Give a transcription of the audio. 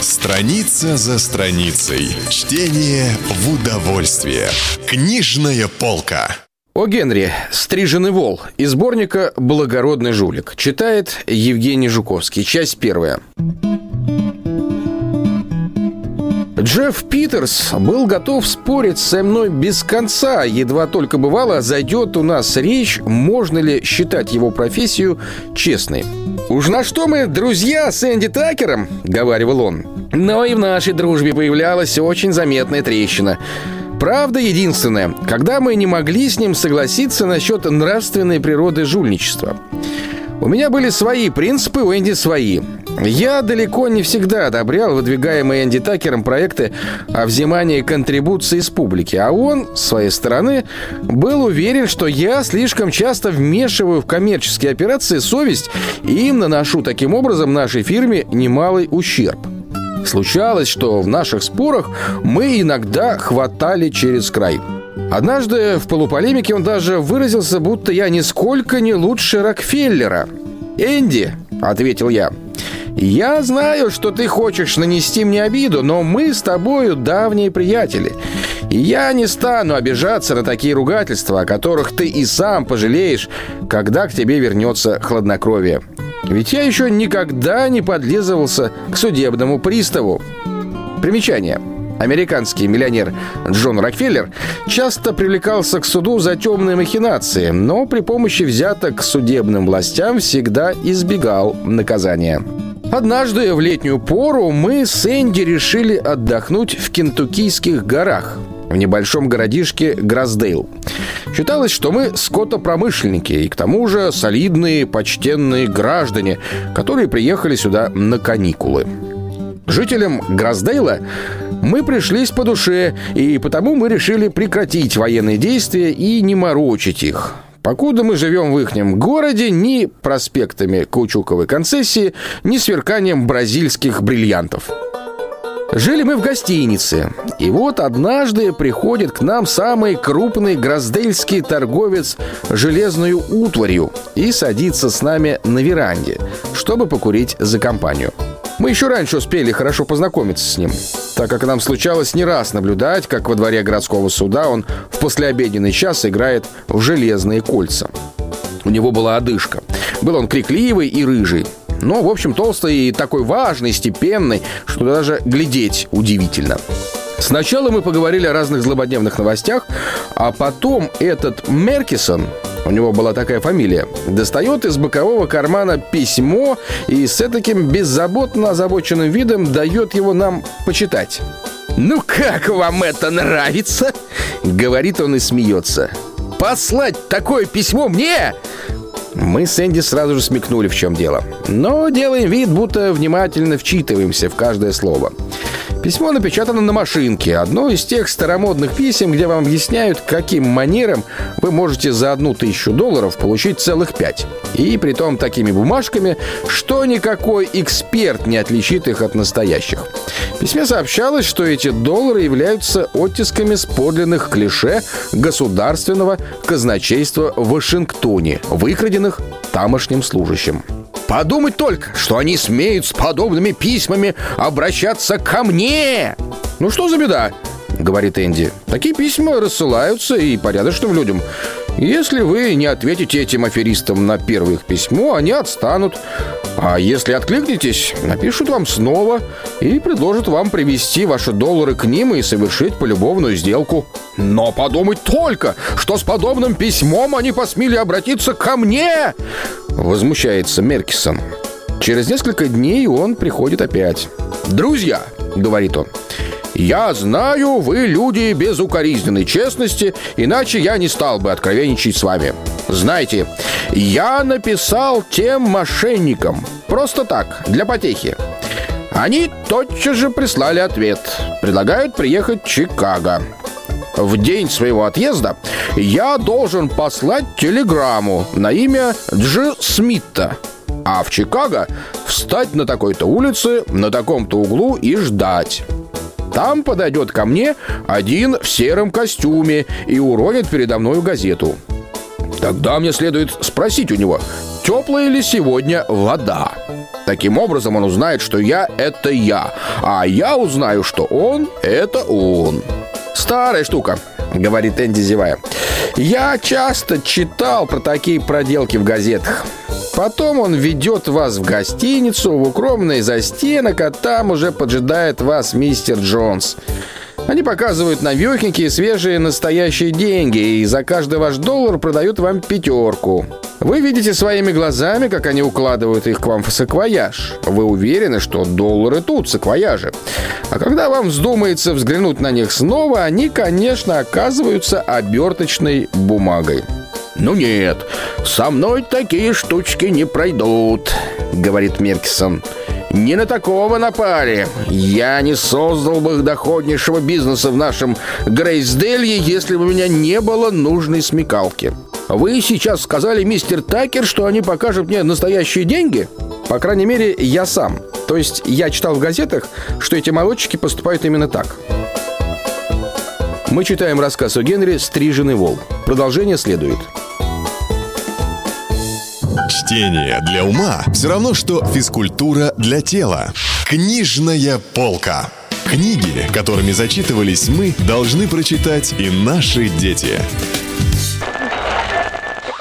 Страница за страницей. Чтение в удовольствие. Книжная полка. О Генри «Стриженный вол» из сборника «Благородный жулик». Читает Евгений Жуковский. Часть первая. Джефф Питерс был готов спорить со мной без конца, едва только бывало зайдет у нас речь, можно ли считать его профессию честной. «Уж на что мы друзья с Энди Такером?» — говаривал он. Но и в нашей дружбе появлялась очень заметная трещина. Правда единственная, когда мы не могли с ним согласиться насчет нравственной природы жульничества. У меня были свои принципы, у Энди свои. Я далеко не всегда одобрял выдвигаемые Энди Такером проекты о взимании контрибуции из публики, а он, с своей стороны, был уверен, что я слишком часто вмешиваю в коммерческие операции совесть и им наношу таким образом нашей фирме немалый ущерб. Случалось, что в наших спорах мы иногда хватали через край. Однажды в полуполемике он даже выразился, будто я нисколько не лучше Рокфеллера. «Энди», — ответил я, — «я знаю, что ты хочешь нанести мне обиду, но мы с тобою давние приятели. И я не стану обижаться на такие ругательства, о которых ты и сам пожалеешь, когда к тебе вернется хладнокровие. Ведь я еще никогда не подлизывался к судебному приставу. Примечание. Американский миллионер Джон Рокфеллер часто привлекался к суду за темные махинации, но при помощи взяток судебным властям всегда избегал наказания. Однажды в летнюю пору мы с Энди решили отдохнуть в Кентуккийских горах в небольшом городишке Гроздейл. Считалось, что мы скотопромышленники и к тому же солидные, почтенные граждане, которые приехали сюда на каникулы. Жителям Гроздейла мы пришлись по душе, и потому мы решили прекратить военные действия и не морочить их. Покуда мы живем в ихнем городе, ни проспектами Каучуковой концессии, ни сверканием бразильских бриллиантов. Жили мы в гостинице. И вот однажды приходит к нам самый крупный гроздельский торговец железную утварью и садится с нами на веранде, чтобы покурить за компанию. Мы еще раньше успели хорошо познакомиться с ним, так как нам случалось не раз наблюдать, как во дворе городского суда он в послеобеденный час играет в железные кольца. У него была одышка. Был он крикливый и рыжий. Но, в общем, толстый и такой важный, степенный, что даже глядеть удивительно. Сначала мы поговорили о разных злободневных новостях, а потом этот Меркисон, у него была такая фамилия, достает из бокового кармана письмо и с таким беззаботно озабоченным видом дает его нам почитать. «Ну как вам это нравится?» — говорит он и смеется. «Послать такое письмо мне? Мы с Энди сразу же смекнули, в чем дело. Но делаем вид, будто внимательно вчитываемся в каждое слово. Письмо напечатано на машинке. Одно из тех старомодных писем, где вам объясняют, каким манером вы можете за одну тысячу долларов получить целых пять. И при том такими бумажками, что никакой эксперт не отличит их от настоящих. В письме сообщалось, что эти доллары являются оттисками с подлинных клише государственного казначейства в Вашингтоне, выкраденных тамошним служащим. Подумать только, что они смеют с подобными письмами обращаться ко мне. Ну что за беда? говорит Энди. Такие письма рассылаются и порядочным людям. Если вы не ответите этим аферистам на первое их письмо, они отстанут. А если откликнетесь, напишут вам снова и предложат вам привести ваши доллары к ним и совершить полюбовную сделку. Но подумать только, что с подобным письмом они посмели обратиться ко мне! Возмущается Меркисон. Через несколько дней он приходит опять. «Друзья», — говорит он, — «я знаю, вы люди безукоризненной честности, иначе я не стал бы откровенничать с вами. Знаете, я написал тем мошенникам, просто так, для потехи. Они тотчас же прислали ответ. Предлагают приехать в Чикаго. В день своего отъезда я должен послать телеграмму на имя Дж. Смита. А в Чикаго встать на такой-то улице, на таком-то углу и ждать. Там подойдет ко мне один в сером костюме и уронит передо мною газету. Тогда мне следует спросить у него, теплая ли сегодня вода. Таким образом он узнает, что я — это я, а я узнаю, что он — это он. Старая штука, говорит Энди, зевая. Я часто читал про такие проделки в газетах. Потом он ведет вас в гостиницу, в укромный застенок, а там уже поджидает вас мистер Джонс. Они показывают новехенькие, свежие, настоящие деньги, и за каждый ваш доллар продают вам пятерку. Вы видите своими глазами, как они укладывают их к вам в саквояж. Вы уверены, что доллары тут, саквояжи. А когда вам вздумается взглянуть на них снова, они, конечно, оказываются оберточной бумагой. «Ну нет, со мной такие штучки не пройдут», — говорит Меркисон. Не на такого напали. Я не создал бы доходнейшего бизнеса в нашем Грейсделье, если бы у меня не было нужной смекалки. Вы сейчас сказали, мистер Такер, что они покажут мне настоящие деньги? По крайней мере, я сам. То есть я читал в газетах, что эти молодчики поступают именно так. Мы читаем рассказ о Генри «Стриженный вол». Продолжение следует. Чтение для ума все равно, что физкультура для тела. Книжная полка. Книги, которыми зачитывались мы, должны прочитать и наши дети.